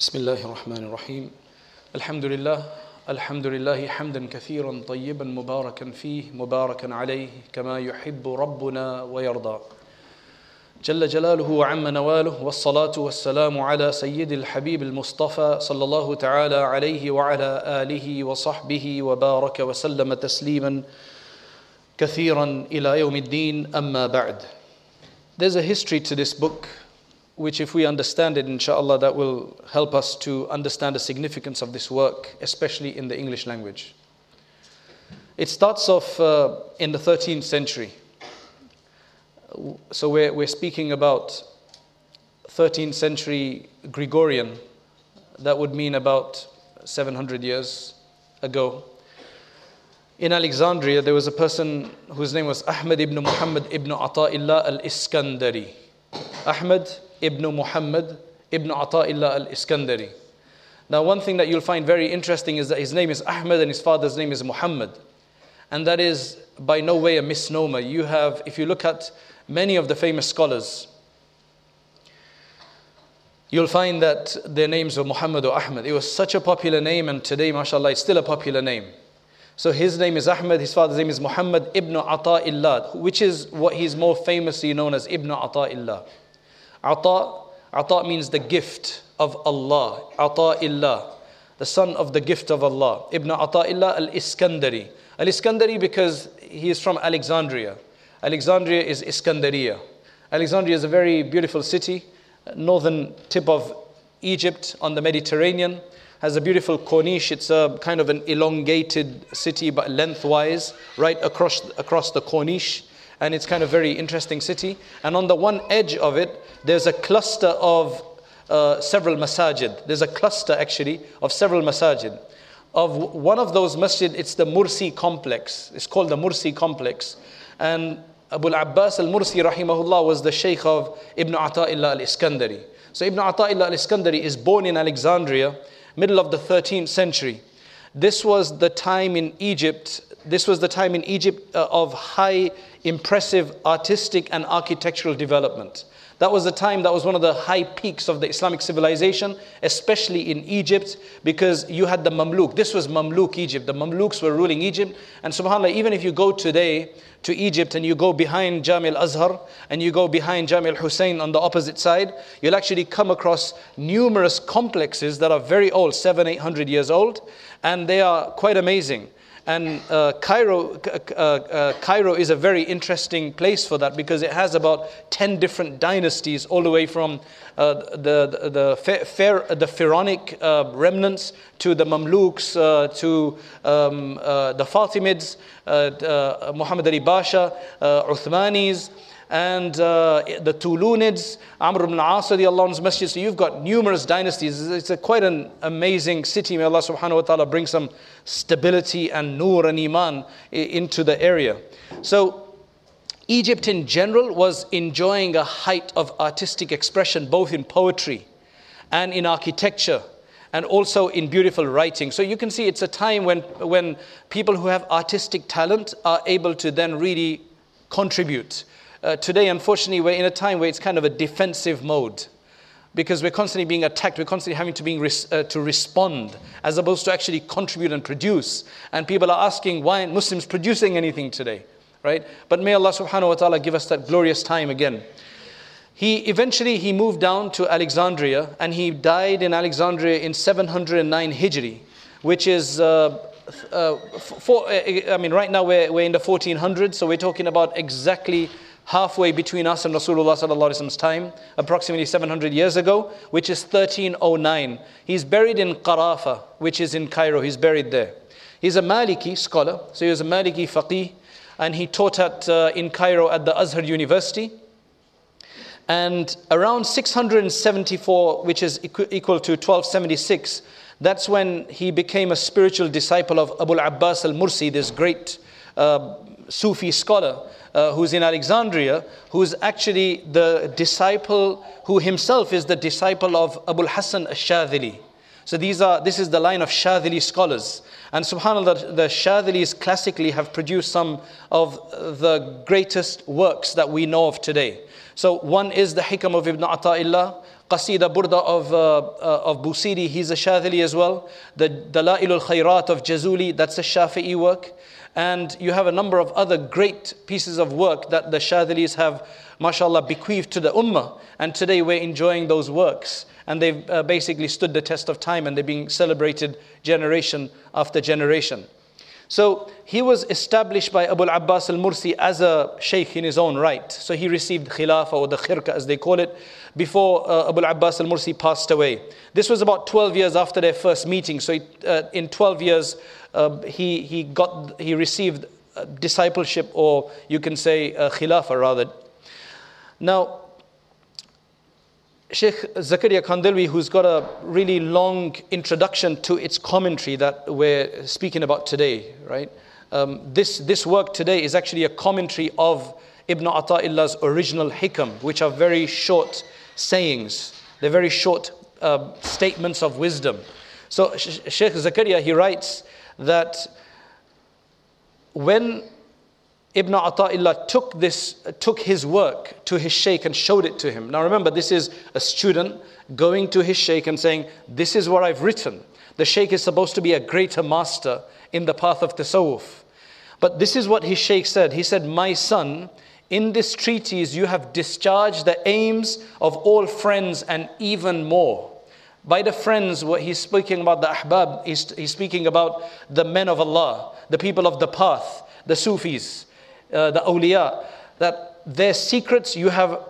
بسم الله الرحمن الرحيم الحمد لله الحمد لله حمدا كثيرا طيبا مباركا فيه مباركا عليه كما يحب ربنا ويرضى جل جلاله وعم نواله والصلاة والسلام على سيد الحبيب المصطفى صلى الله تعالى عليه وعلى آله وصحبه وبارك وسلم تسليما كثيرا إلى يوم الدين أما بعد There's a history to this book which if we understand it inshallah that will help us to understand the significance of this work especially in the English language. It starts off uh, in the 13th century so we're, we're speaking about 13th century Gregorian. That would mean about 700 years ago. In Alexandria, there was a person whose name was Ahmad ibn Muhammad ibn Ata'illah al-Iskandari. Ahmad ibn Muhammad ibn Ata'illah al-Iskandari. Now, one thing that you'll find very interesting is that his name is Ahmad and his father's name is Muhammad. And that is by no way a misnomer. You have, if you look at many of the famous scholars, you'll find that their names were Muhammad or Ahmad. It was such a popular name, and today, mashallah, it's still a popular name. So his name is Ahmed, his father's name is Muhammad ibn Ata'illah, which is what he's more famously known as Ibn Ata'illah. Ata, Ata means the gift of Allah. Ata'illah, the son of the gift of Allah. Ibn Ata'illah al-Iskandari. Al-Iskandari because he is from Alexandria. Alexandria is Iskandaria. Alexandria is a very beautiful city, northern tip of Egypt on the Mediterranean. Has a beautiful corniche. It's a kind of an elongated city, but lengthwise, right across across the corniche, and it's kind of very interesting city. And on the one edge of it, there's a cluster of uh, several masajid. There's a cluster actually of several masajid. Of one of those masjid, it's the Mursi complex. It's called the Mursi complex, and Abu al-Abbas al-Mursi rahimahullah was the Shaykh of Ibn Ata'illah al-Iskandari. So Ibn Ata'illah al-Iskandari is born in Alexandria, middle of the 13th century. This was the time in Egypt, this was the time in Egypt uh, of high, impressive artistic and architectural development. That was the time that was one of the high peaks of the Islamic civilization, especially in Egypt, because you had the Mamluk. This was Mamluk Egypt. The Mamluks were ruling Egypt. And subhanAllah, even if you go today to Egypt and you go behind Jami al Azhar and you go behind Jami al Hussein on the opposite side, you'll actually come across numerous complexes that are very old, seven, eight hundred years old, and they are quite amazing. And uh, Cairo, uh, uh, Cairo is a very interesting place for that because it has about 10 different dynasties, all the way from uh, the, the, the, the Pharaonic uh, remnants to the Mamluks to um, the Fatimids, Muhammad Ali Basha, Uthmanis and uh, the Tulunids, Amr ibn al-As Allah's masjid. So you've got numerous dynasties. It's a, quite an amazing city. May Allah subhanahu wa ta'ala bring some stability and nur and iman into the area. So Egypt in general was enjoying a height of artistic expression, both in poetry and in architecture and also in beautiful writing. So you can see it's a time when, when people who have artistic talent are able to then really contribute uh, today, unfortunately, we're in a time where it's kind of a defensive mode because we're constantly being attacked, we're constantly having to, being res- uh, to respond as opposed to actually contribute and produce. And people are asking, why aren't Muslims producing anything today? Right? But may Allah subhanahu wa ta'ala give us that glorious time again. He eventually he moved down to Alexandria and he died in Alexandria in 709 Hijri, which is uh, uh, for, I mean, right now we're, we're in the 1400s, so we're talking about exactly halfway between us and Rasulullah's time, approximately 700 years ago, which is 1309. He's buried in Qarafa, which is in Cairo. He's buried there. He's a Maliki scholar, so he was a Maliki faqih, and he taught at, uh, in Cairo at the Azhar University. And around 674, which is equal to 1276, that's when he became a spiritual disciple of Abu Abbas al Mursi, this great uh, Sufi scholar uh, who's in Alexandria, who's actually the disciple, who himself is the disciple of Abu Hassan al-Shadhili. So these are, this is the line of Shadhili scholars. And subhanAllah, the Shadhilis classically have produced some of the greatest works that we know of today. So one is the Hikam of Ibn Ata'illah, Qasida Burda of, uh, uh, of Busiri, he's a Shadhili as well. The Dala'ilul Khairat of Jazuli, that's a Shafi'i work. And you have a number of other great pieces of work that the Shadhilis have, mashallah, bequeathed to the Ummah. And today we're enjoying those works. And they've uh, basically stood the test of time and they're being celebrated generation after generation. So he was established by Abu al-Abbas al-Mursi as a sheikh in his own right. So he received khilafah or the khirka as they call it before uh, Abu al-Abbas al-Mursi passed away. This was about 12 years after their first meeting. So uh, in 12 years uh, he, he, got, he received uh, discipleship or you can say uh, khilafah rather. Now Sheikh Zakaria Kandhlawi, who's got a really long introduction to its commentary that we're speaking about today, right? Um, this, this work today is actually a commentary of Ibn Ata'illah's original hikam, which are very short sayings. They're very short uh, statements of wisdom. So Sheikh Zakaria, he writes that when Ibn Ata'illah took this, took his work to his sheikh and showed it to him. Now remember, this is a student going to his sheikh and saying, This is what I've written. The sheikh is supposed to be a greater master in the path of tasawwuf. But this is what his sheikh said. He said, My son, in this treatise you have discharged the aims of all friends and even more. By the friends, what he's speaking about the ahbab, he's, he's speaking about the men of Allah, the people of the path, the Sufis uh, the awliya, that their secrets you have,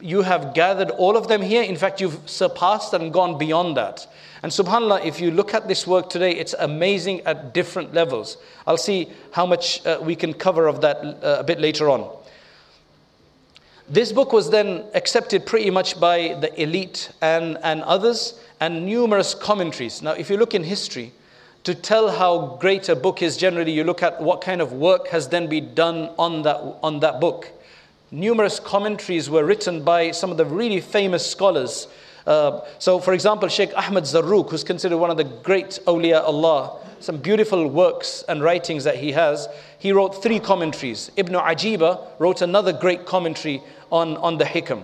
you have gathered all of them here. In fact, you've surpassed and gone beyond that. And subhanAllah, if you look at this work today, it's amazing at different levels. I'll see how much uh, we can cover of that uh, a bit later on. This book was then accepted pretty much by the elite and, and others, and numerous commentaries. Now, if you look in history, to tell how great a book is, generally you look at what kind of work has then been done on that, on that book. Numerous commentaries were written by some of the really famous scholars. Uh, so, for example, Sheikh ahmed Zarruq, who's considered one of the great awliya Allah, some beautiful works and writings that he has, he wrote three commentaries. Ibn Ajiba wrote another great commentary on, on the Hikam.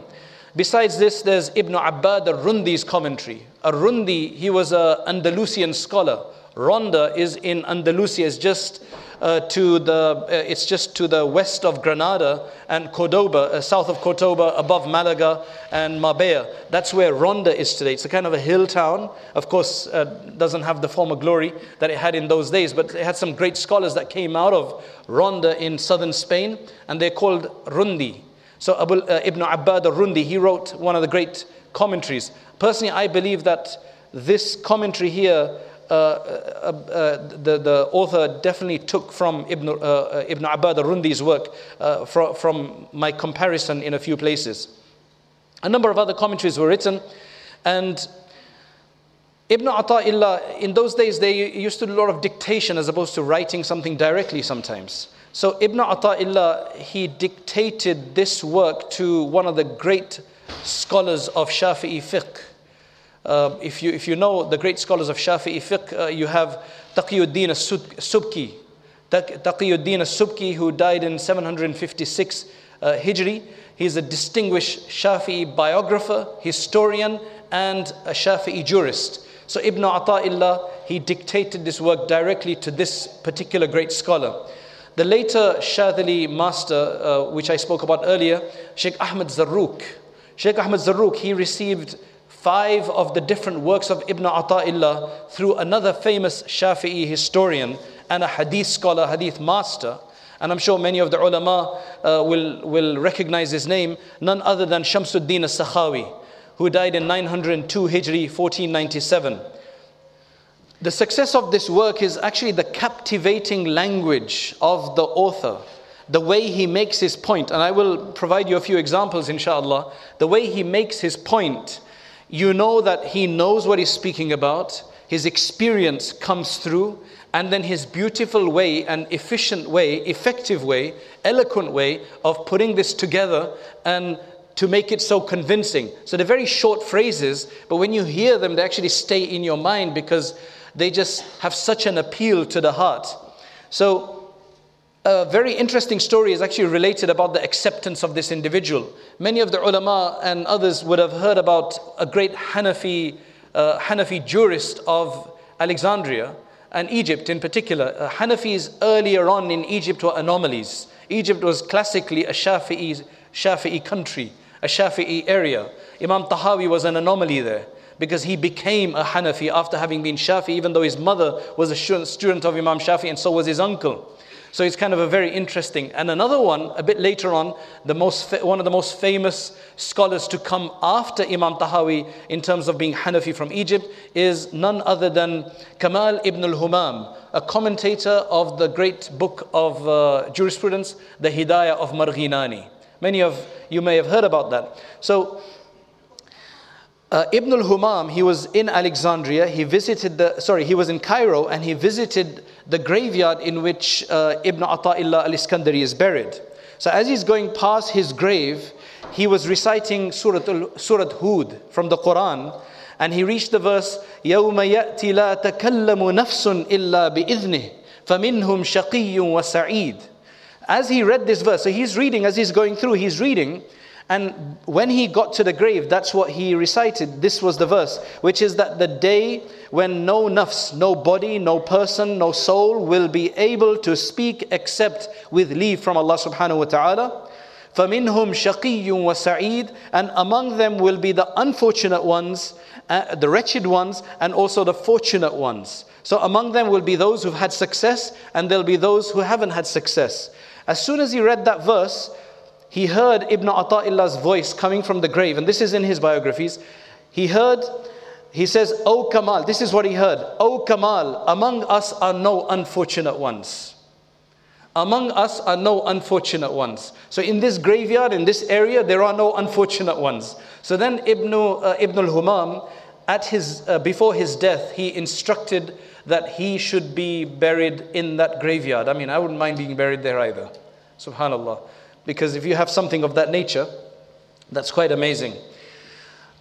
Besides this, there's Ibn Abbad al-Rundi's commentary. Al-Rundi, he was an Andalusian scholar Ronda is in Andalusia. It's just uh, to the uh, it's just to the west of Granada and Cordoba, uh, south of Cordoba, above Malaga and Marbella. That's where Ronda is today. It's a kind of a hill town. Of course, uh, doesn't have the former glory that it had in those days, but it had some great scholars that came out of Ronda in southern Spain, and they're called Rundi. So Abu, uh, Ibn Abbad al-Rundi, he wrote one of the great commentaries. Personally, I believe that this commentary here uh, uh, uh, the, the author definitely took from Ibn, Ibn Abbad al-Rundi's work from, from my comparison in a few places. A number of other commentaries were written, and Ibn Ata'illah, in those days, they used to do a lot of dictation as opposed to writing something directly sometimes. So Ibn Ata'illah, he dictated this work to one of the great scholars of Shafi'i fiqh, uh, if, you, if you know the great scholars of Shafi'i fiqh, uh, you have Taqiyuddin as-Subki. Taqiyuddin as-Subki, who died in 756 uh, Hijri. He's a distinguished Shafi'i biographer, historian, and a Shafi'i jurist. So Ibn Ata'illah, he dictated this work directly to this particular great scholar. The later Shadhili master, uh, which I spoke about earlier, Sheikh Ahmed Zarruq. Sheikh Ahmed Zarruq, he received five of the different works of Ibn Ata'illah through another famous Shafi'i historian and a hadith scholar, hadith master. And I'm sure many of the ulama uh, will, will recognize his name, none other than Shamsuddin al-Sakhawi, who died in 902 Hijri, 1497. The success of this work is actually the captivating language of the author the way he makes his point, and I will provide you a few examples, inshallah. The way he makes his point you know that he knows what he's speaking about, his experience comes through, and then his beautiful way and efficient way, effective way, eloquent way of putting this together and to make it so convincing. So they're very short phrases, but when you hear them, they actually stay in your mind because they just have such an appeal to the heart. So, a very interesting story is actually related about the acceptance of this individual. Many of the ulama and others would have heard about a great Hanafi, uh, Hanafi jurist of Alexandria and Egypt in particular. Uh, Hanafis earlier on in Egypt were anomalies. Egypt was classically a Shafi'i, Shafi'i country, a Shafi'i area. Imam Tahawi was an anomaly there because he became a Hanafi after having been Shafi, even though his mother was a student of Imam Shafi and so was his uncle. So it's kind of a very interesting. And another one, a bit later on, the most one of the most famous scholars to come after Imam Tahawi in terms of being Hanafi from Egypt is none other than Kamal ibn al-Humam, a commentator of the great book of uh, jurisprudence, the Hidayah of Marghinani. Many of you may have heard about that. So uh, Ibn al-Humam, he was in Alexandria, he visited the, sorry, he was in Cairo and he visited the graveyard in which uh, Ibn Ata'illah al-Iskandari is buried. So as he's going past his grave, he was reciting Surah, Surah Hud from the Quran and he reached the verse, يَوْمَ يَأْتِ لَا تَكَلَّمُ نَفْسٌ إِلَّا بِإِذْنِهِ فَمِنْهُمْ شَقِيٌّ وَسَعِيدٌ As he read this verse, so he's reading, as he's going through, he's reading, and when he got to the grave, that's what he recited. This was the verse, which is that the day when no nafs, no body, no person, no soul will be able to speak except with leave from Allah subhanahu wa ta'ala. فَمِنْهُمْ شَقِيٌّ وَسَعِيدٌ And among them will be the unfortunate ones, uh, the wretched ones, and also the fortunate ones. So among them will be those who've had success, and there'll be those who haven't had success. As soon as he read that verse, he heard Ibn Ata'illah's voice coming from the grave, and this is in his biographies. He heard, he says, O Kamal, this is what he heard. O Kamal, among us are no unfortunate ones. Among us are no unfortunate ones. So in this graveyard, in this area, there are no unfortunate ones. So then Ibn, uh, Ibn al-Humam, at his, uh, before his death, he instructed that he should be buried in that graveyard. I mean, I wouldn't mind being buried there either. Subhanallah. Because if you have something of that nature, that's quite amazing.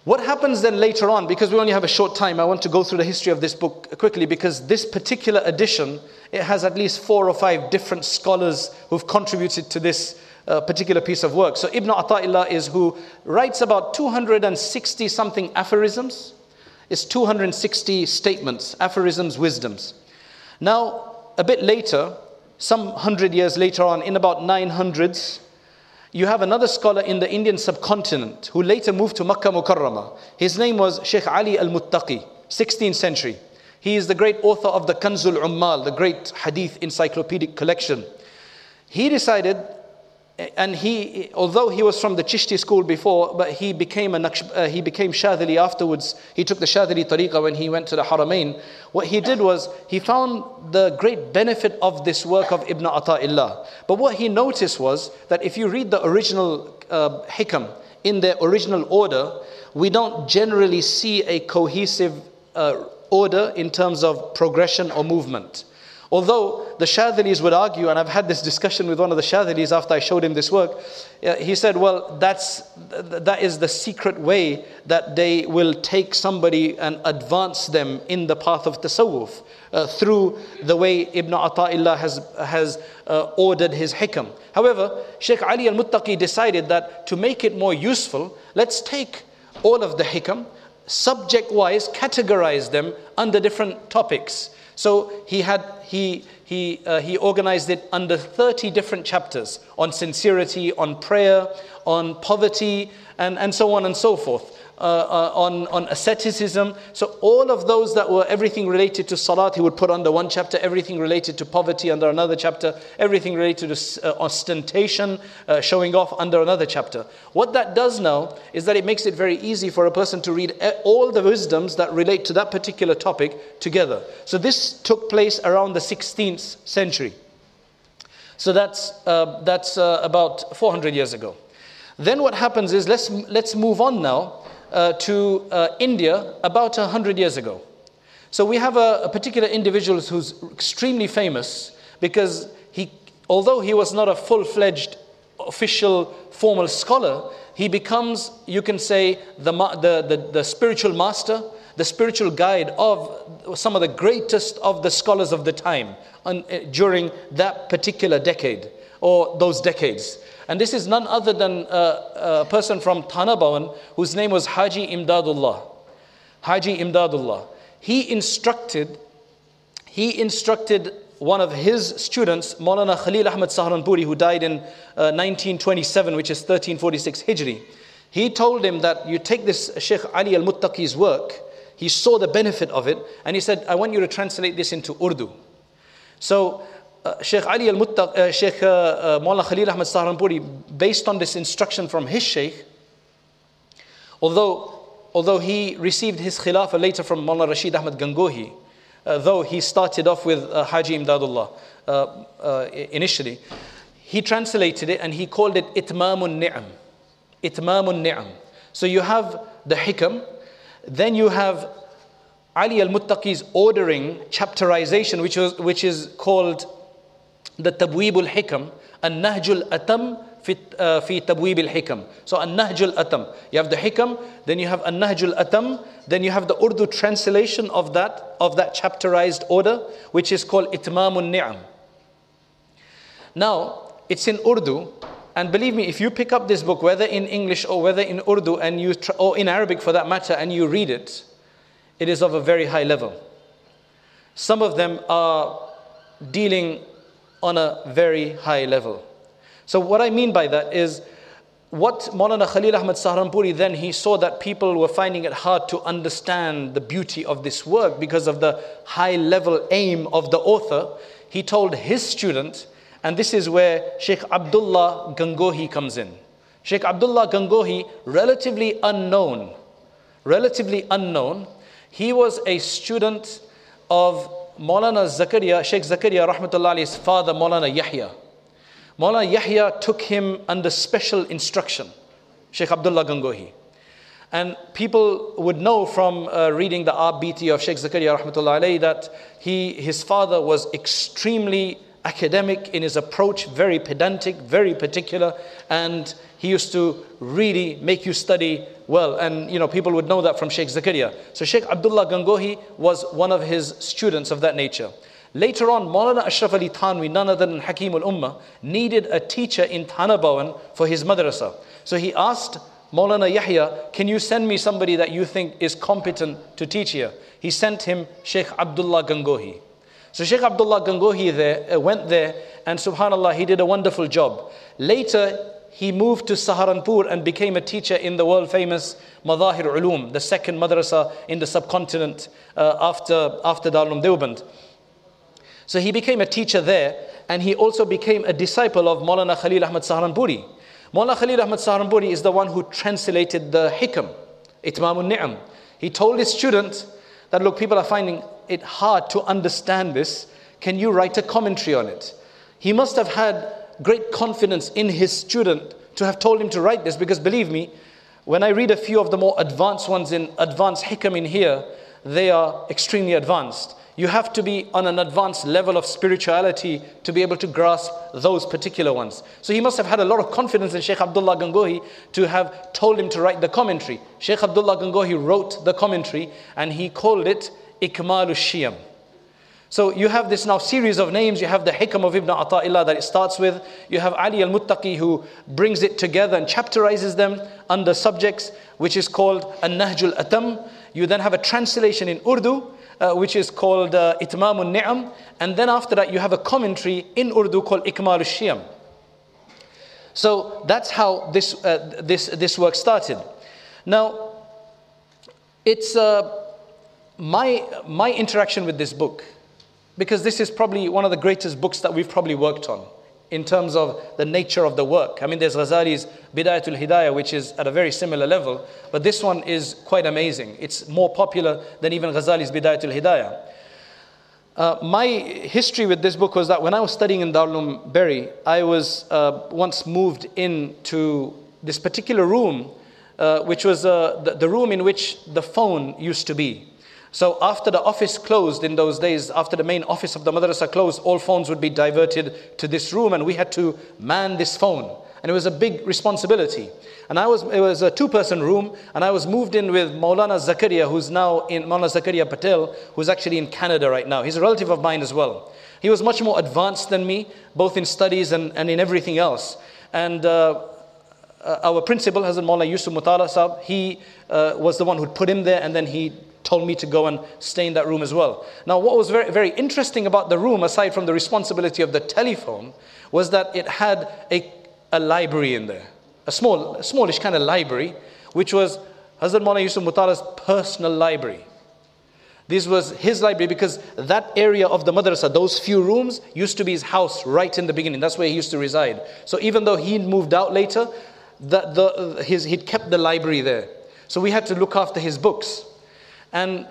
What happens then later on? Because we only have a short time, I want to go through the history of this book quickly because this particular edition, it has at least four or five different scholars who've contributed to this uh, particular piece of work. So Ibn Ata'illah is who writes about 260 something aphorisms. It's 260 statements, aphorisms, wisdoms. Now, a bit later, some hundred years later on, in about 900s, you have another scholar in the Indian subcontinent who later moved to Makkah Mukarramah. His name was Sheikh Ali al Muttaqi, 16th century. He is the great author of the Kanzul Ummal, the great hadith encyclopedic collection. He decided and he, although he was from the Chishti school before, but he became a uh, he became Shadhili afterwards. He took the Shadhili tariqah when he went to the Haramain. What he did was he found the great benefit of this work of Ibn Ata'illah. But what he noticed was that if you read the original uh, hikam in their original order, we don't generally see a cohesive uh, order in terms of progression or movement. Although the Shadhilis would argue, and I've had this discussion with one of the Shadhilis after I showed him this work, he said, well, that's, that is the secret way that they will take somebody and advance them in the path of tasawwuf. Uh, through the way Ibn Ata'illah has, has uh, ordered his hikam. However, Sheikh Ali al-Muttaqi decided that to make it more useful, let's take all of the hikam, subject-wise, categorize them under different topics. So he had he he uh, he organized it under 30 different chapters on sincerity, on prayer, on poverty, and, and so on and so forth uh, uh, on, on asceticism. So, all of those that were everything related to salat, he would put under one chapter, everything related to poverty under another chapter, everything related to uh, ostentation, uh, showing off under another chapter. What that does now is that it makes it very easy for a person to read all the wisdoms that relate to that particular topic together. So, this took place around the 16th century. So, that's, uh, that's about 400 years ago. Then what happens is let's, let's move on now uh, to uh, India about 100 years ago. So we have a, a, particular individual who's extremely famous because he, although he was not a full fledged official formal scholar, he becomes, you can say, the, the, the, the spiritual master, the spiritual guide of some of the greatest of the scholars of the time uh, during that particular decade or those decades. And this is none other than a, a person from Thanabawan whose name was Haji Imdadullah. Haji Imdadullah. He instructed, he instructed one of his students, Maulana Khalil Ahmad Saharanpuri, who died in uh, 1927, which is 1346 Hijri. He told him that you take this Sheikh Ali al Muttaqi's work, he saw the benefit of it, and he said, I want you to translate this into Urdu. So, uh, Sheikh Ali al Muttaq, uh, Sheikh uh, uh, Khalil Ahmad Saharanpuri, based on this instruction from his Sheikh, although, although he received his khilafah later from Maulana Rashid Ahmad Gangohi, uh, though he started off with uh, Haji Imdadullah initially, he translated it and he called it Itmamun Ni'am. Itmamun Ni'am. So you have the hikam, then you have Ali al Muttaqi's ordering chapterization, which, was, which is called the Tabweeb Hikam, and Nahjul Atam fi, uh, Tabweeb Hikam. So, an Nahjul Atam. You have the Hikam, then you have an Nahjul Atam, then you have the Urdu translation of that, of that chapterized order, which is called Itmamun Ni'am. Now, it's in Urdu, and believe me, if you pick up this book, whether in English or whether in Urdu, and you or in Arabic for that matter, and you read it, it is of a very high level. Some of them are dealing on a very high level. So what I mean by that is what Maulana Khalil Ahmad Saharanpuri then he saw that people were finding it hard to understand the beauty of this work because of the high level aim of the author. He told his student and this is where Sheikh Abdullah Gangohi comes in. Sheikh Abdullah Gangohi, relatively unknown, relatively unknown, he was a student of Maulana Zakaria, Sheikh Zakaria Rahmatullah father, Maulana Yahya. Maulana Yahya took him under special instruction, Sheikh Abdullah Gangohi. And people would know from uh, reading the Aap Beti of Sheikh Zakaria Rahmatullah that he, his father was extremely academic in his approach, very pedantic, very particular, and he used to really make you study well. And you know, people would know that from Sheikh Zakaria. So Sheikh Abdullah Gangohi was one of his students of that nature. Later on, Maulana Ashraf Ali Thanwi, none other than Hakim al Ummah, needed a teacher in Thanabawan for his madrasa. So he asked Maulana Yahya, Can you send me somebody that you think is competent to teach here? He sent him Sheikh Abdullah Gangohi. So Sheikh Abdullah Gangohi there, uh, went there and subhanAllah, he did a wonderful job. Later, he moved to Saharanpur and became a teacher in the world famous Mazahir Ulum, the second madrasa in the subcontinent uh, after, after Darul Deoband. So he became a teacher there and he also became a disciple of Maulana Khalil Ahmad Saharanpuri. Maulana Khalil Ahmad Saharanpuri is the one who translated the Hikam, Itmamun Ni'am. He told his student that look, people are finding it hard to understand this. Can you write a commentary on it? He must have had great confidence in his student to have told him to write this because believe me, when I read a few of the more advanced ones in advanced hikam in here, they are extremely advanced. You have to be on an advanced level of spirituality to be able to grasp those particular ones. So he must have had a lot of confidence in Sheikh Abdullah Gangohi to have told him to write the commentary. Sheikh Abdullah Gangohi wrote the commentary and he called it Ikmalu Shiyam. So you have this now series of names. You have the Hikam of Ibn Ata'illah that it starts with. You have Ali al-Muttaqi who brings it together and chapterizes them under subjects, which is called An-Nahjul Atam. You then have a translation in Urdu uh, which is called uh, Itmamun Ni'am. And then after that, you have a commentary in Urdu called Ikmal Shiyam. So that's how this, uh, this, this work started. Now, it's uh, my, my interaction with this book, because this is probably one of the greatest books that we've probably worked on in terms of the nature of the work. I mean, there's Ghazali's Bidayatul Hidayah, which is at a very similar level, but this one is quite amazing. It's more popular than even Ghazali's Bidayatul Hidayah. Uh, my history with this book was that when I was studying in Darul Bury, I was uh, once moved into this particular room, uh, which was uh, the, the room in which the phone used to be. So after the office closed in those days, after the main office of the madrasa closed, all phones would be diverted to this room and we had to man this phone. And it was a big responsibility. And I was, it was a two person room, and I was moved in with Maulana Zakaria, who's now in Maulana Zakaria Patel, who's actually in Canada right now. He's a relative of mine as well. He was much more advanced than me, both in studies and, and in everything else. And uh, uh, our principal, Hazrat Maulana Yusuf Mutala Sahib, he uh, was the one who put him there, and then he told me to go and stay in that room as well. Now, what was very, very interesting about the room, aside from the responsibility of the telephone, was that it had a, a library in there, a small, a smallish kind of library, which was Hazrat Maulana Yusuf Mutala's personal library. This was his library because that area of the madrasa, those few rooms, used to be his house right in the beginning. That's where he used to reside. So even though he moved out later, the, the, his, he'd kept the library there. So we had to look after his books. And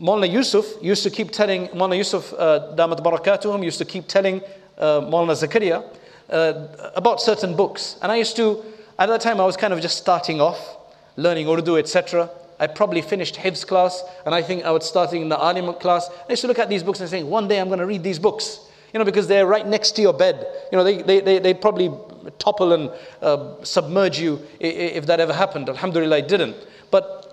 Maulana Yusuf used to keep telling, Maulana Yusuf, uh, Damat Barakatuhum, used to keep telling uh, Maulana Zakaria uh, about certain books. And I used to, at that time, I was kind of just starting off, learning Urdu, etc. I probably finished Hifz class, and I think I was starting in the Alim class. I used to look at these books and saying, one day I'm going to read these books. You know, because they're right next to your bed. You know, they, they, they, they'd probably topple and uh, submerge you if that ever happened. Alhamdulillah, it didn't. But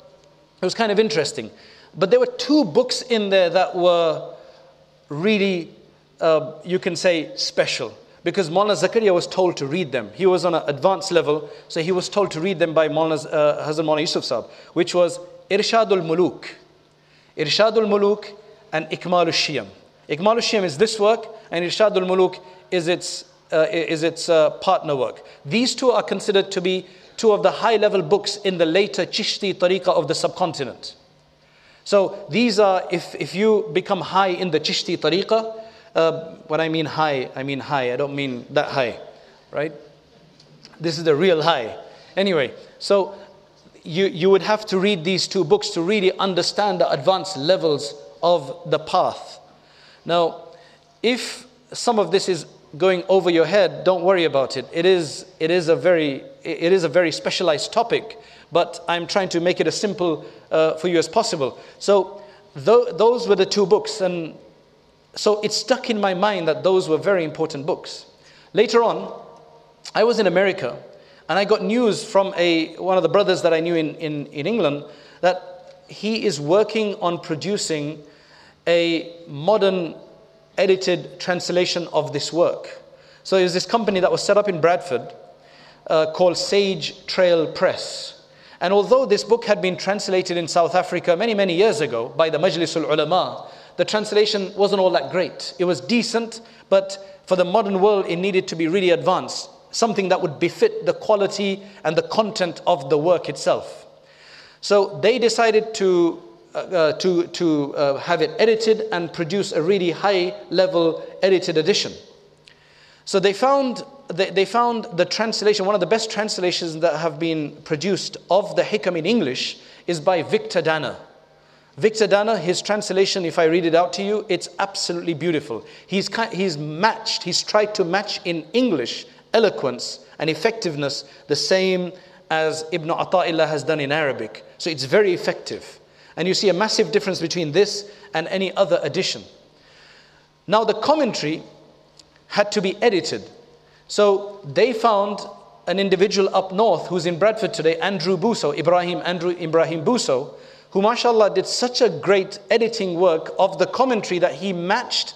it was kind of interesting. But there were two books in there that were really, uh, you can say, special. Because Maulana Zakaria was told to read them. He was on an advanced level, so he was told to read them by Maulana, uh, Hazrat Maulana Yusuf Sahib, which was Irshadul Muluk. Irshadul Muluk and Ikmalul Shiyam. Ikmalul Shiyam is this work, and Irshadul Muluk is its, uh, is its uh, partner work. These two are considered to be two of the high level books in the later Chishti tariqah of the subcontinent. So these are, if, if you become high in the Chishti tariqah, uh, when I mean high, I mean high, I don't mean that high, right? This is the real high. Anyway, so you, you would have to read these two books to really understand the advanced levels of the path. Now, if some of this is going over your head, don't worry about it. It is, it is, a, very, it is a very specialized topic, but I'm trying to make it as simple uh, for you as possible. So, th- those were the two books, and so it stuck in my mind that those were very important books. Later on, I was in America, and I got news from a, one of the brothers that I knew in, in, in England that he is working on producing a modern edited translation of this work. So there's this company that was set up in Bradford uh, called Sage Trail Press. And although this book had been translated in South Africa many, many years ago by the Majlis al Ulama, the translation wasn't all that great. It was decent, but for the modern world, it needed to be really advanced, something that would befit the quality and the content of the work itself. So they decided to uh, to, to uh, have it edited and produce a really high level edited edition. So they found, they, they found the translation, one of the best translations that have been produced of the Hikam in English is by Victor Danner. Victor Danner, his translation, if I read it out to you, it's absolutely beautiful. He's, he's matched, he's tried to match in English eloquence and effectiveness the same as Ibn Ata'illah has done in Arabic. So it's very effective. And you see a massive difference between this and any other edition. Now, the commentary had to be edited. So they found an individual up north who's in Bradford today, Andrew Buso, Ibrahim Andrew Ibrahim Buso, who mashallah did such a great editing work of the commentary that he matched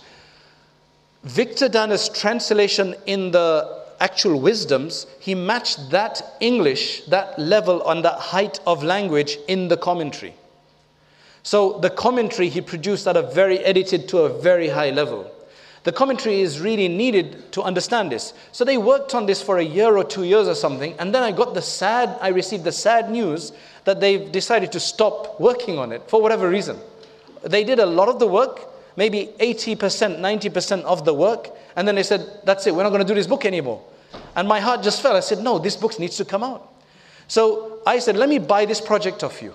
Victor Danner's translation in the actual wisdoms, he matched that English, that level and that height of language in the commentary. So the commentary he produced at a very edited to a very high level. The commentary is really needed to understand this. So they worked on this for a year or two years or something, and then I got the sad, I received the sad news that they've decided to stop working on it for whatever reason. They did a lot of the work, maybe 80%, 90% of the work, and then they said, That's it, we're not going to do this book anymore. And my heart just fell. I said, No, this book needs to come out. So I said, Let me buy this project off you.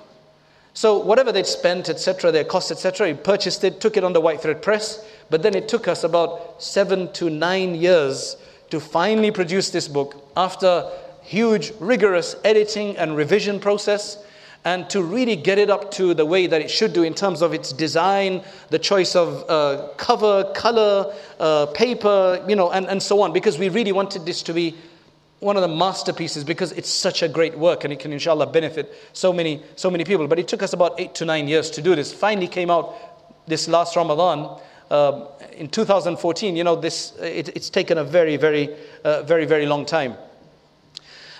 So whatever they'd spent, etc., their costs, etc., he purchased it, took it on the white thread press. But then it took us about seven to nine years to finally produce this book after huge, rigorous editing and revision process. and to really get it up to the way that it should do in terms of its design, the choice of uh, cover, color, uh, paper, you know, and, and so on, because we really wanted this to be one of the masterpieces because it's such a great work and it can inshallah benefit so many so many people but it took us about eight to nine years to do this finally came out this last ramadan uh, in 2014 you know this it, it's taken a very very uh, very very long time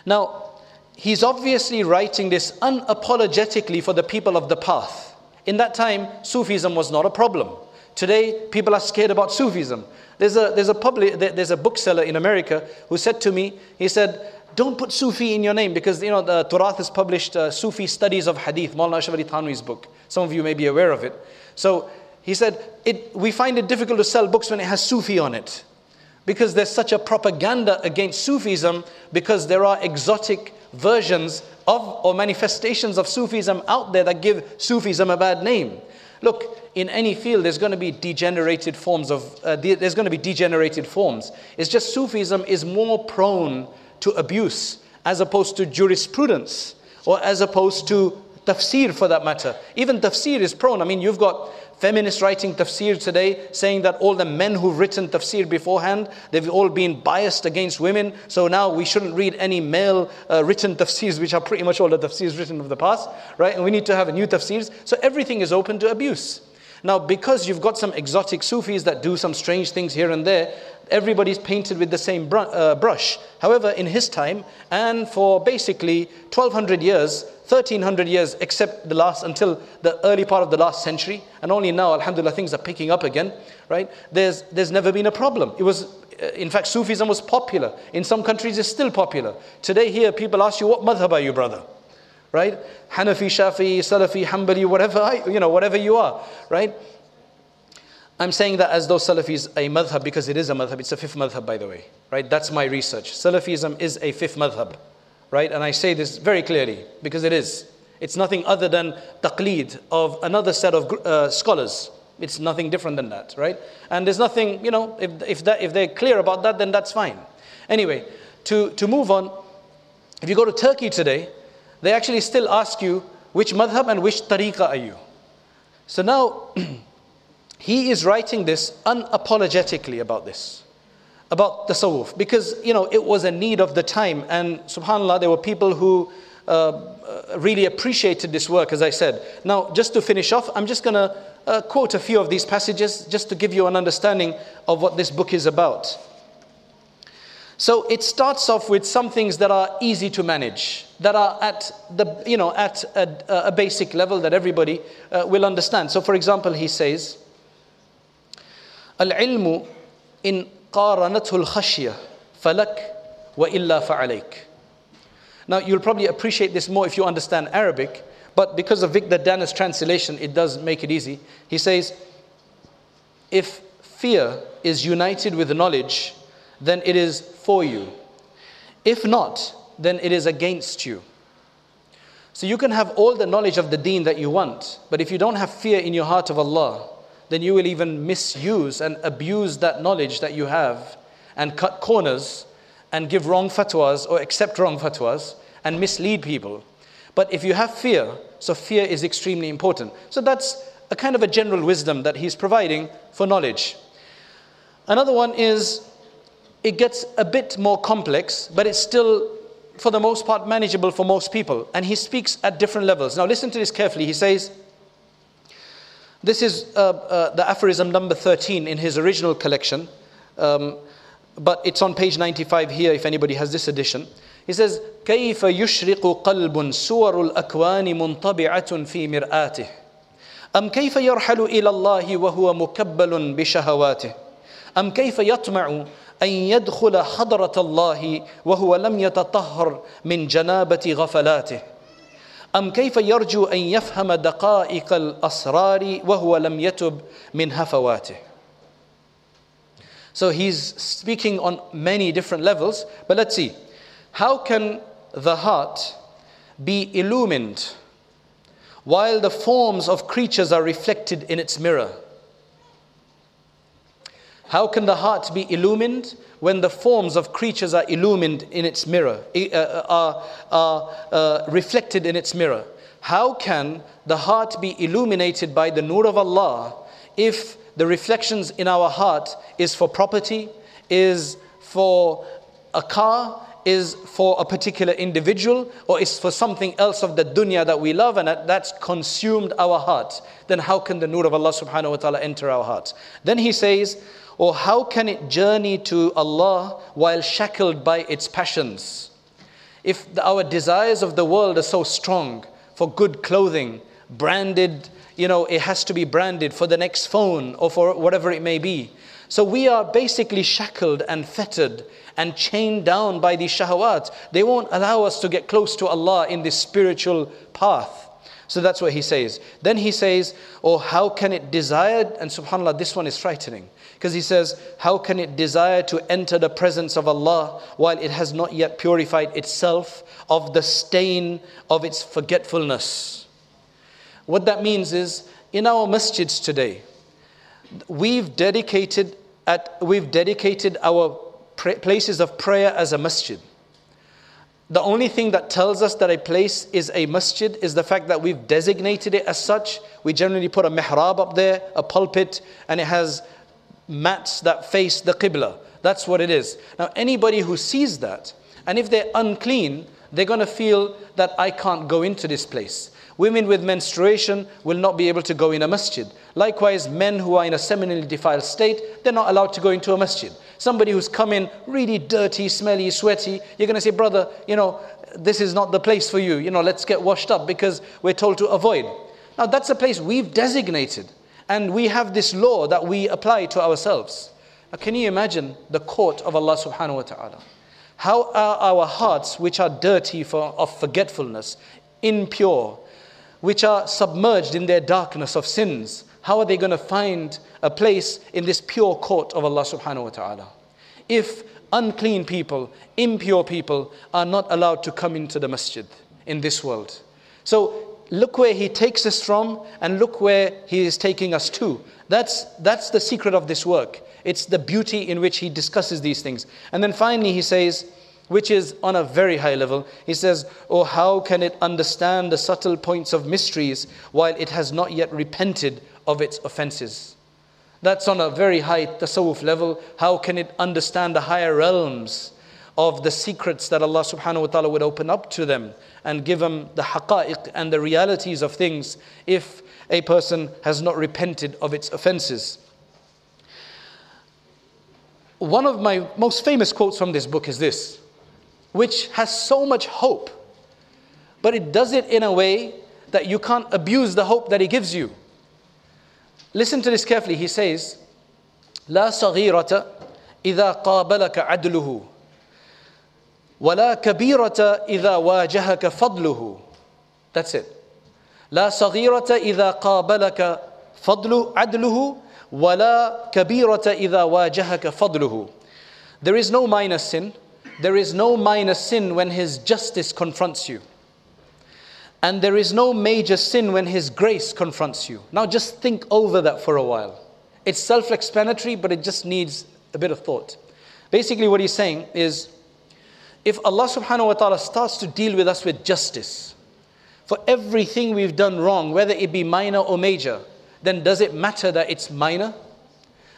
now he's obviously writing this unapologetically for the people of the path. In that time, Sufism was not a problem. Today, people are scared about Sufism. There's a, there's a, public, there's a bookseller in America who said to me, he said, don't put Sufi in your name because you know the Turath has published uh, Sufi studies of Hadith, Maulana Ashraf Ali Thanwi's book. Some of you may be aware of it. So he said, it, we find it difficult to sell books when it has Sufi on it because there's such a propaganda against Sufism because there are exotic versions of or manifestations of Sufism out there that give Sufism a bad name. Look, in any field, there's going to be degenerated forms of, uh, there's going to be degenerated forms. It's just Sufism is more prone to abuse as opposed to jurisprudence or as opposed to tafsir for that matter. Even tafsir is prone. I mean, you've got feminists writing tafsir today saying that all the men who've written tafsir beforehand, they've all been biased against women. So now we shouldn't read any male uh, written tafsirs, which are pretty much all the tafsirs written of the past, right? And we need to have new tafsirs. So everything is open to abuse. Now, because you've got some exotic Sufis that do some strange things here and there, everybody's painted with the same br- uh, brush. However, in his time, and for basically 1200 years, 1300 years, except the last, until the early part of the last century, and only now, alhamdulillah, things are picking up again, right? There's, there's never been a problem. It was, uh, in fact, Sufism was popular. In some countries, it's still popular. Today, here, people ask you, what madhab are you, brother? Right? Hanafi, Shafi, Salafi, Hanbali, whatever, you know, whatever you are, right? I'm saying that as though Salafi is a madhab because it is a madhab. It's a fifth madhab, by the way, right? That's my research. Salafism is a fifth madhab, right? And I say this very clearly because it is. It's nothing other than taqleed of another set of uh, scholars. It's nothing different than that, right? And there's nothing, you know, if, if, that, if they're clear about that, then that's fine. Anyway, to, to move on, if you go to Turkey today, they actually still ask you which madhab and which tariqah are you. So now, he is writing this unapologetically about this, about the tasawwuf, because you know it was a need of the time, and subhanallah, there were people who uh, uh, really appreciated this work, as I said. Now, just to finish off, I'm just going to uh, quote a few of these passages just to give you an understanding of what this book is about. So it starts off with some things that are easy to manage, that are at the you know at a, a basic level that everybody uh, will understand. So, for example, he says, "Al-ilmu in qaranathu al-khashya, falak wa illa fa'alayk." Now, you'll probably appreciate this more if you understand Arabic, but because of Victor Danner's translation, it does make it easy. He says, "If fear is united with knowledge." then it is for you. If not, then it is against you. So you can have all the knowledge of the deen that you want, but if you don't have fear in your heart of Allah, then you will even misuse and abuse that knowledge that you have and cut corners and give wrong fatwas or accept wrong fatwas and mislead people. But if you have fear, so fear is extremely important. So that's a kind of a general wisdom that he's providing for knowledge. Another one is it gets a bit more complex, but it's still, for the most part, manageable for most people. And he speaks at different levels. Now, listen to this carefully. He says, This is uh, uh, the aphorism number 13 in his original collection, um, but it's on page 95 here if anybody has this edition. He says, كيف يشرق قلب صور الأكوان منطبعة في مرآته أم كيف يرحل إلى الله وهو مكبل بشهواته أم كيف يطمع أن يدخل حضرة الله وهو لم يتطهر من جنابة غفلاته أم كيف يرجو أن يفهم دقائق الأسرار وهو لم يتب من هفواته So he's speaking on many different levels, but let's see. How can the heart be illumined while the forms of creatures are reflected in its mirror? How can the heart be illumined when the forms of creatures are illumined in its mirror, uh, uh, are, are uh, reflected in its mirror? How can the heart be illuminated by the nur of Allah if the reflections in our heart is for property, is for a car, is for a particular individual, or is for something else of the dunya that we love and that, that's consumed our heart, then how can the nur of Allah subhanahu wa ta'ala enter our hearts? Then he says, or how can it journey to Allah while shackled by its passions? If the, our desires of the world are so strong for good clothing, branded, you know, it has to be branded for the next phone or for whatever it may be. So we are basically shackled and fettered and chained down by these shahawat. They won't allow us to get close to Allah in this spiritual path. So that's what he says. Then he says, Oh, how can it desire? And subhanAllah, this one is frightening. Because he says, How can it desire to enter the presence of Allah while it has not yet purified itself of the stain of its forgetfulness? What that means is, in our masjids today, we've dedicated, at, we've dedicated our places of prayer as a masjid. The only thing that tells us that a place is a masjid is the fact that we've designated it as such. We generally put a mihrab up there, a pulpit, and it has mats that face the qibla. That's what it is. Now, anybody who sees that, and if they're unclean, they're going to feel that I can't go into this place. Women with menstruation will not be able to go in a masjid. Likewise, men who are in a seminally defiled state, they're not allowed to go into a masjid. Somebody who's come in really dirty, smelly, sweaty, you're going to say, brother, you know, this is not the place for you. You know, let's get washed up because we're told to avoid. Now, that's a place we've designated. And we have this law that we apply to ourselves. Now, can you imagine the court of Allah subhanahu wa ta'ala? How are our hearts, which are dirty for, of forgetfulness, impure, which are submerged in their darkness of sins, how are they going to find a place in this pure court of Allah subhanahu wa ta'ala? If unclean people, impure people are not allowed to come into the masjid in this world. So look where he takes us from and look where he is taking us to. That's, that's the secret of this work. It's the beauty in which he discusses these things. And then finally he says, which is on a very high level. He says, Oh, how can it understand the subtle points of mysteries while it has not yet repented of its offenses. That's on a very high tasawwuf level. How can it understand the higher realms of the secrets that Allah subhanahu wa ta'ala would open up to them and give them the haqa'iq and the realities of things if a person has not repented of its offenses? One of my most famous quotes from this book is this, which has so much hope, but it does it in a way that you can't abuse the hope that He gives you. Listen to this carefully. He says, لا صغيرة إذا قابلك عدله ولا كبيرة إذا واجهك فضله That's it. لا صغيرة إذا قابلك فضل عدله ولا كبيرة إذا واجهك فضله There is no minor sin. There is no minor sin when His justice confronts you. And there is no major sin when His grace confronts you. Now just think over that for a while. It's self explanatory, but it just needs a bit of thought. Basically, what he's saying is if Allah subhanahu wa ta'ala starts to deal with us with justice for everything we've done wrong, whether it be minor or major, then does it matter that it's minor?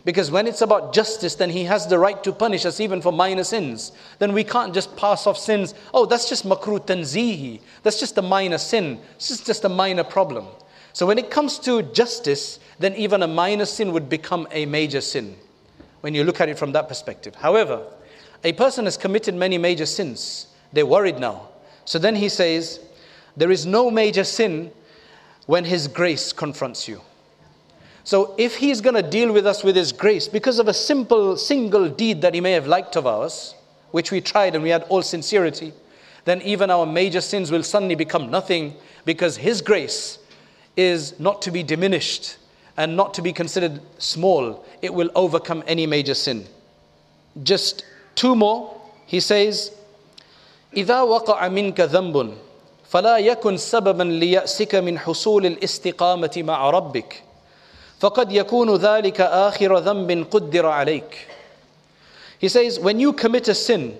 Because when it's about justice, then he has the right to punish us even for minor sins. Then we can't just pass off sins. Oh, that's just makruh tanzihi. That's just a minor sin. This is just a minor problem. So when it comes to justice, then even a minor sin would become a major sin when you look at it from that perspective. However, a person has committed many major sins. They're worried now. So then he says, There is no major sin when his grace confronts you. So if he's going to deal with us with his grace because of a simple single deed that he may have liked of ours, which we tried and we had all sincerity, then even our major sins will suddenly become nothing because his grace is not to be diminished and not to be considered small. It will overcome any major sin. Just two more. He says, إذا وقع منك ذنب فلا يكن سببا ليأسك من حصول الاستقامة مع ربك فقد يكون ذلك آخر ذنب قدر عليك He says, when you commit a sin,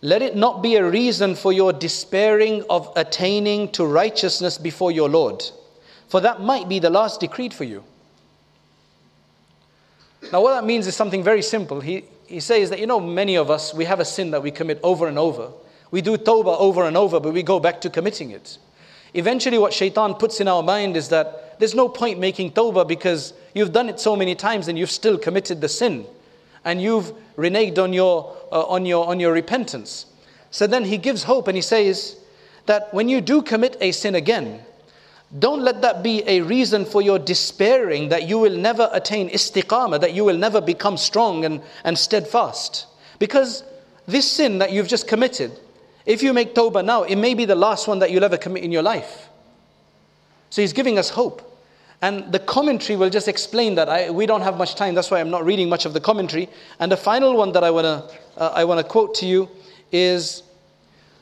let it not be a reason for your despairing of attaining to righteousness before your Lord, for that might be the last decreed for you. Now, what that means is something very simple. He, he says that, you know, many of us, we have a sin that we commit over and over. We do tawbah over and over, but we go back to committing it. Eventually, what shaitan puts in our mind is that there's no point making tawbah because you've done it so many times and you've still committed the sin and you've reneged on your, uh, on, your, on your repentance. So then he gives hope and he says that when you do commit a sin again, don't let that be a reason for your despairing that you will never attain istiqamah, that you will never become strong and, and steadfast. Because this sin that you've just committed, if you make tawbah now, it may be the last one that you'll ever commit in your life. So he's giving us hope. And the commentary will just explain that. I, we don't have much time, that's why I'm not reading much of the commentary. And the final one that I want to uh, I want to quote to you is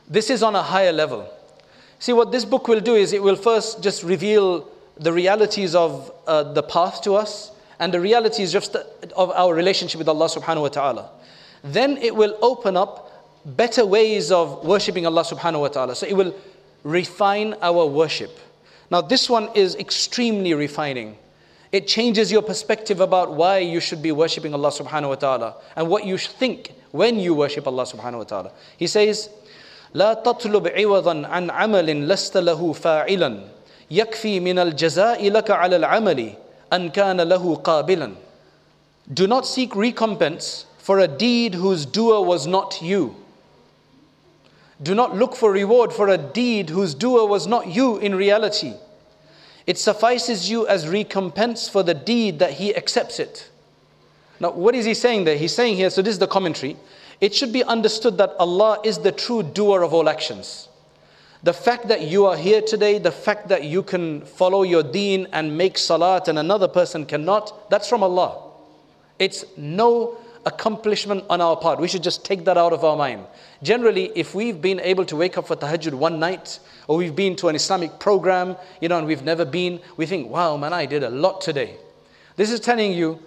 this is on a higher level. See, what this book will do is it will first just reveal the realities of uh, the path to us and the realities just of our relationship with Allah subhanahu wa ta'ala. Then it will open up better ways of worshipping Allah subhanahu wa ta'ala. So it will refine our worship. Now, this one is extremely refining. It changes your perspective about why you should be worshipping Allah subhanahu wa ta'ala and what you think when you worship Allah subhanahu wa ta'ala. He says, لا تطلب عوضا عن عمل لست له فاعلا يكفي من الجزاء لك على العمل أن كان له قابلا Do not seek recompense for a deed whose doer was not you. Do not look for reward for a deed whose doer was not you in reality. It suffices you as recompense for the deed that he accepts it. Now, what is he saying there? He's saying here, so this is the commentary. It should be understood that Allah is the true doer of all actions. The fact that you are here today, the fact that you can follow your deen and make salat and another person cannot, that's from Allah. It's no accomplishment on our part. We should just take that out of our mind. Generally, if we've been able to wake up for tahajjud one night, or we've been to an Islamic program, you know, and we've never been, we think, wow, man, I did a lot today. This is telling you,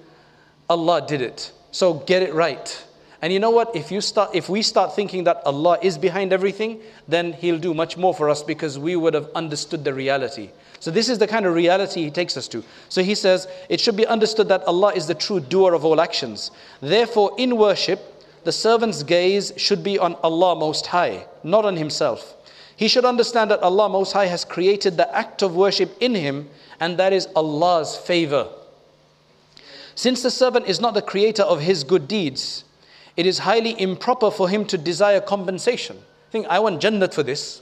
Allah did it. So get it right. And you know what? If you start, if we start thinking that Allah is behind everything, then He'll do much more for us because we would have understood the reality. So this is the kind of reality He takes us to. So He says it should be understood that Allah is the true doer of all actions. Therefore, in worship, the servant's gaze should be on Allah Most High, not on himself. He should understand that Allah Most High has created the act of worship in him, and that is Allah's favor. Since the servant is not the creator of his good deeds, it is highly improper for him to desire compensation. Think, I want Jannat for this.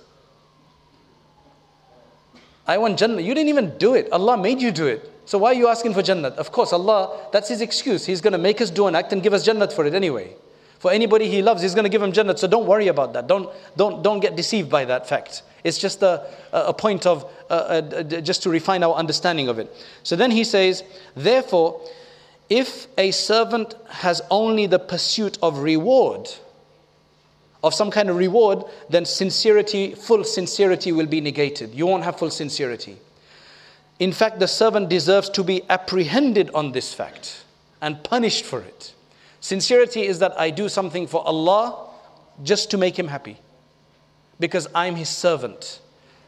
I want Jannat. You didn't even do it. Allah made you do it. So why are you asking for Jannat? Of course, Allah, that's His excuse. He's going to make us do an act and give us Jannat for it anyway. For anybody He loves, He's going to give him Jannat. So don't worry about that. Don't, don't, don't get deceived by that fact. It's just a, a point of, uh, uh, just to refine our understanding of it. So then He says, therefore, if a servant has only the pursuit of reward, of some kind of reward, then sincerity, full sincerity will be negated. You won't have full sincerity. In fact, the servant deserves to be apprehended on this fact and punished for it. Sincerity is that I do something for Allah just to make Him happy because I'm His servant.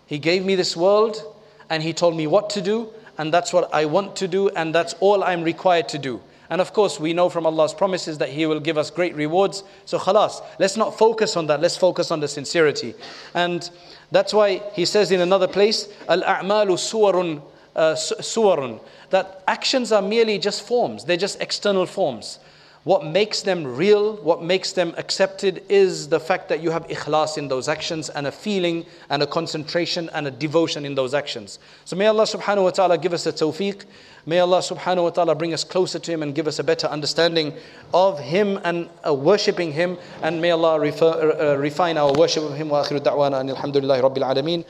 He gave me this world and He told me what to do, and that's what I want to do, and that's all I'm required to do. And of course, we know from Allah's promises that He will give us great rewards. So, khalas, let's not focus on that, let's focus on the sincerity. And that's why He says in another place, Al a'malu suwarun, uh, suwarun, that actions are merely just forms, they're just external forms. What makes them real, what makes them accepted is the fact that you have ikhlas in those actions and a feeling and a concentration and a devotion in those actions. So may Allah subhanahu wa ta'ala give us a tawfiq. May Allah subhanahu wa ta'ala bring us closer to Him and give us a better understanding of Him and uh, worshipping Him. And may Allah refer, uh, refine our worship of Him. Wa akhiru da'wana alhamdulillahi rabbil alameen.